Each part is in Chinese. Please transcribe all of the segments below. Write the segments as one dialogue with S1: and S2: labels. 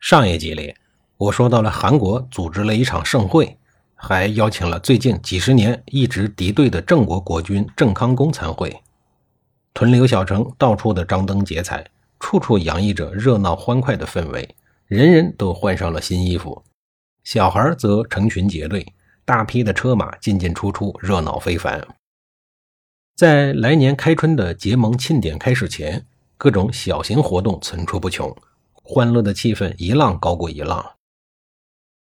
S1: 上一集里，我说到了韩国组织了一场盛会，还邀请了最近几十年一直敌对的郑国国君郑康公参会。屯留小城到处的张灯结彩，处处洋溢着热闹欢快的氛围，人人都换上了新衣服，小孩则成群结队，大批的车马进进出出，热闹非凡。在来年开春的结盟庆典开始前，各种小型活动层出不穷。欢乐的气氛一浪高过一浪，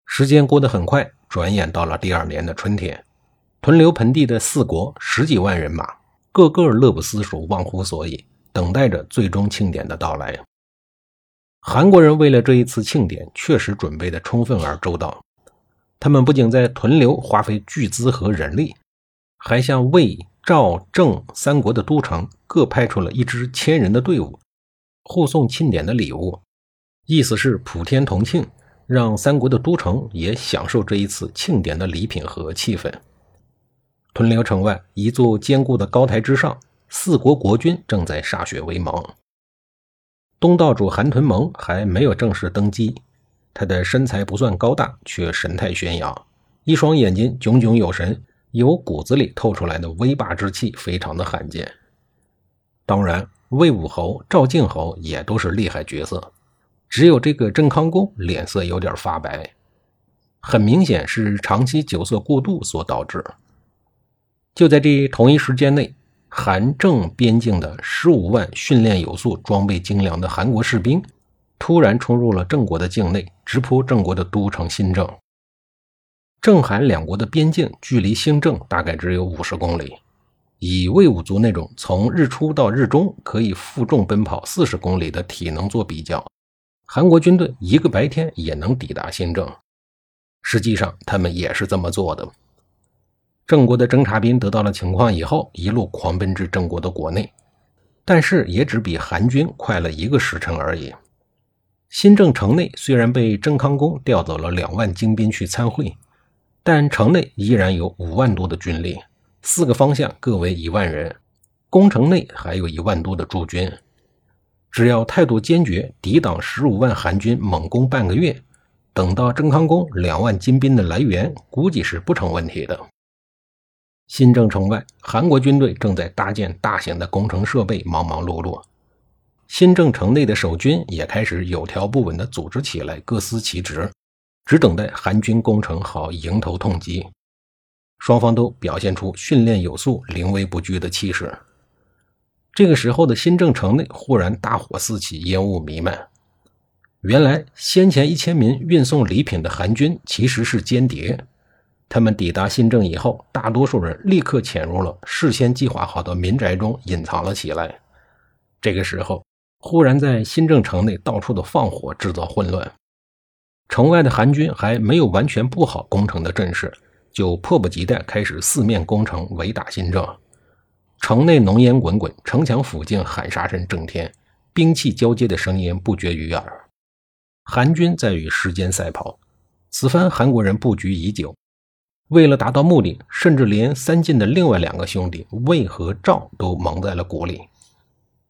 S1: 时间过得很快，转眼到了第二年的春天。屯留盆地的四国十几万人马，个个乐不思蜀，忘乎所以，等待着最终庆典的到来。韩国人为了这一次庆典，确实准备的充分而周到。他们不仅在屯留花费巨资和人力，还向魏、赵、郑三国的都城各派出了一支千人的队伍，护送庆典的礼物。意思是普天同庆，让三国的都城也享受这一次庆典的礼品和气氛。屯留城外一座坚固的高台之上，四国国君正在歃血为盟。东道主韩屯蒙还没有正式登基，他的身材不算高大，却神态轩扬，一双眼睛炯炯有神，由骨子里透出来的威霸之气非常的罕见。当然，魏武侯、赵敬侯也都是厉害角色。只有这个郑康公脸色有点发白，很明显是长期酒色过度所导致。就在这同一时间内，韩郑边境的十五万训练有素、装备精良的韩国士兵突然冲入了郑国的境内，直扑郑国的都城新郑。郑韩两国的边境距离新郑大概只有五十公里，以魏武族那种从日出到日中可以负重奔跑四十公里的体能做比较。韩国军队一个白天也能抵达新郑，实际上他们也是这么做的。郑国的侦察兵得到了情况以后，一路狂奔至郑国的国内，但是也只比韩军快了一个时辰而已。新郑城内虽然被郑康公调走了两万精兵去参会，但城内依然有五万多的军力，四个方向各为一万人，宫城内还有一万多的驻军。只要态度坚决，抵挡十五万韩军猛攻半个月，等到郑康公两万金兵的来源，估计是不成问题的。新郑城外，韩国军队正在搭建大型的工程设备，忙忙碌碌。新郑城内的守军也开始有条不紊地组织起来，各司其职，只等待韩军攻城好迎头痛击。双方都表现出训练有素、临危不惧的气势。这个时候的新郑城内忽然大火四起，烟雾弥漫。原来先前一千名运送礼品的韩军其实是间谍。他们抵达新郑以后，大多数人立刻潜入了事先计划好的民宅中隐藏了起来。这个时候，忽然在新郑城内到处的放火，制造混乱。城外的韩军还没有完全布好攻城的阵势，就迫不及待开始四面攻城，围打新郑。城内浓烟滚滚，城墙附近喊杀声震天，兵器交接的声音不绝于耳。韩军在与时间赛跑，此番韩国人布局已久，为了达到目的，甚至连三晋的另外两个兄弟魏和赵都蒙在了鼓里。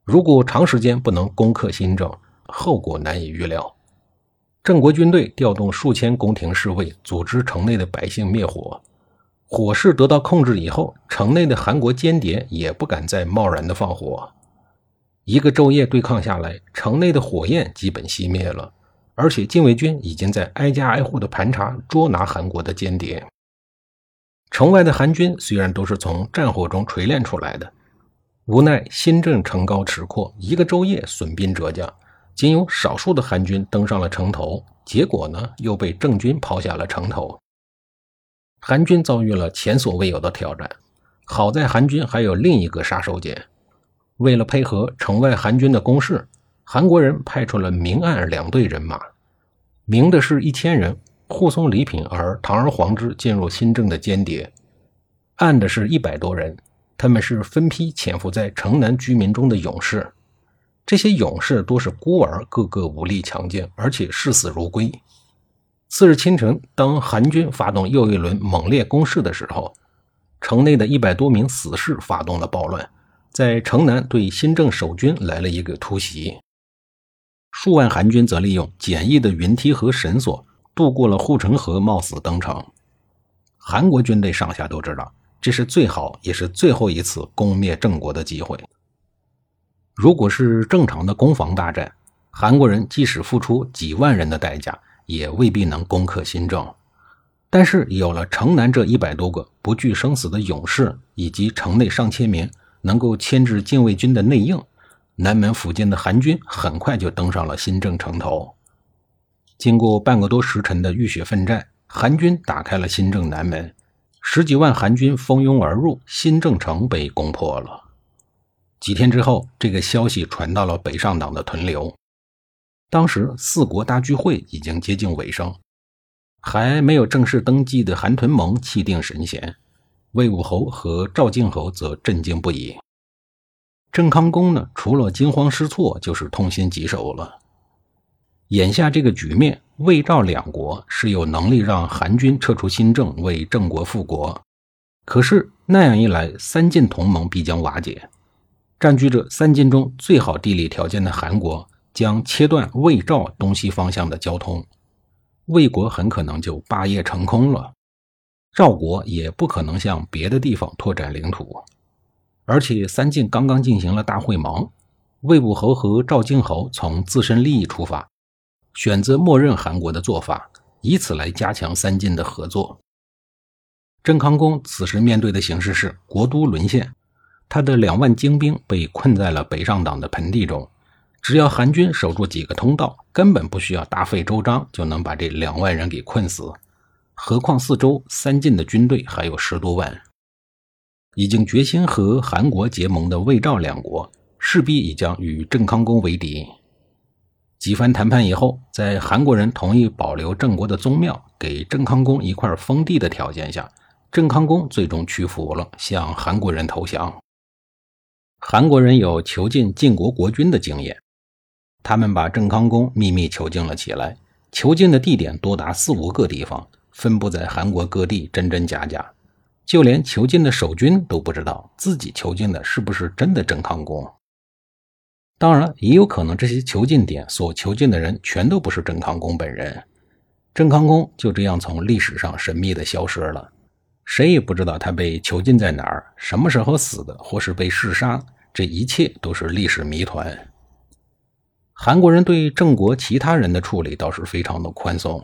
S1: 如果长时间不能攻克新郑，后果难以预料。郑国军队调动数千宫廷侍卫，组织城内的百姓灭火。火势得到控制以后，城内的韩国间谍也不敢再贸然的放火。一个昼夜对抗下来，城内的火焰基本熄灭了，而且禁卫军已经在挨家挨户的盘查捉拿韩国的间谍。城外的韩军虽然都是从战火中锤炼出来的，无奈新郑城高池阔，一个昼夜损兵折将，仅有少数的韩军登上了城头，结果呢又被郑军抛下了城头。韩军遭遇了前所未有的挑战，好在韩军还有另一个杀手锏。为了配合城外韩军的攻势，韩国人派出了明暗两队人马。明的是一千人护送礼品而堂而皇之进入新政的间谍；暗的是一百多人，他们是分批潜伏在城南居民中的勇士。这些勇士多是孤儿，个个武力强健，而且视死如归。次日清晨，当韩军发动又一轮猛烈攻势的时候，城内的一百多名死士发动了暴乱，在城南对新郑守军来了一个突袭。数万韩军则利用简易的云梯和绳索渡过了护城河，冒死登城。韩国军队上下都知道，这是最好也是最后一次攻灭郑国的机会。如果是正常的攻防大战，韩国人即使付出几万人的代价。也未必能攻克新郑，但是有了城南这一百多个不惧生死的勇士，以及城内上千名能够牵制禁卫军的内应，南门附近的韩军很快就登上了新郑城头。经过半个多时辰的浴血奋战，韩军打开了新郑南门，十几万韩军蜂拥而入，新郑城被攻破了。几天之后，这个消息传到了北上党的屯留。当时四国大聚会已经接近尾声，还没有正式登基的韩屯盟气定神闲，魏武侯和赵敬侯则震惊不已。郑康公呢，除了惊慌失措，就是痛心疾首了。眼下这个局面，魏赵两国是有能力让韩军撤出新郑，为郑国复国。可是那样一来，三晋同盟必将瓦解，占据着三晋中最好地理条件的韩国。将切断魏赵东西方向的交通，魏国很可能就霸业成空了，赵国也不可能向别的地方拓展领土。而且三晋刚刚进行了大会盟，魏武侯和赵敬侯从自身利益出发，选择默认韩国的做法，以此来加强三晋的合作。郑康公此时面对的形势是国都沦陷，他的两万精兵被困在了北上党的盆地中。只要韩军守住几个通道，根本不需要大费周章就能把这两万人给困死。何况四周三晋的军队还有十多万，已经决心和韩国结盟的魏赵两国，势必已将与郑康公为敌。几番谈判以后，在韩国人同意保留郑国的宗庙，给郑康公一块封地的条件下，郑康公最终屈服了，向韩国人投降。韩国人有囚禁晋国国君的经验。他们把郑康公秘密囚禁了起来，囚禁的地点多达四五个地方，分布在韩国各地，真真假假，就连囚禁的守军都不知道自己囚禁的是不是真的郑康公。当然，也有可能这些囚禁点所囚禁的人全都不是郑康公本人，郑康公就这样从历史上神秘的消失了，谁也不知道他被囚禁在哪儿，什么时候死的，或是被弑杀，这一切都是历史谜团。韩国人对郑国其他人的处理倒是非常的宽松。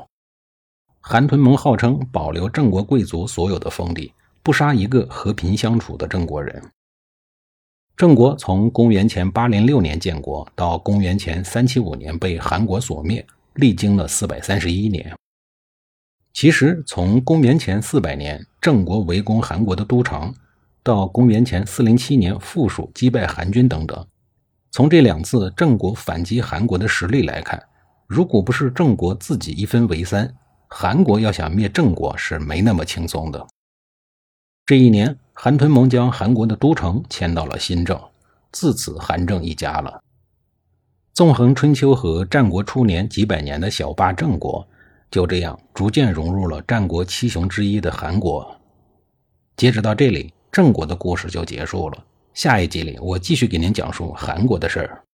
S1: 韩屯盟号称保留郑国贵族所有的封地，不杀一个和平相处的郑国人。郑国从公元前八零六年建国到公元前三七五年被韩国所灭，历经了四百三十一年。其实，从公元前四百年郑国围攻韩国的都城，到公元前四零七年附属击败韩军等等。从这两次郑国反击韩国的实力来看，如果不是郑国自己一分为三，韩国要想灭郑国是没那么轻松的。这一年，韩屯盟将韩国的都城迁到了新郑，自此韩郑一家了。纵横春秋和战国初年几百年的小霸郑国，就这样逐渐融入了战国七雄之一的韩国。截止到这里，郑国的故事就结束了。下一集里，我继续给您讲述韩国的事儿。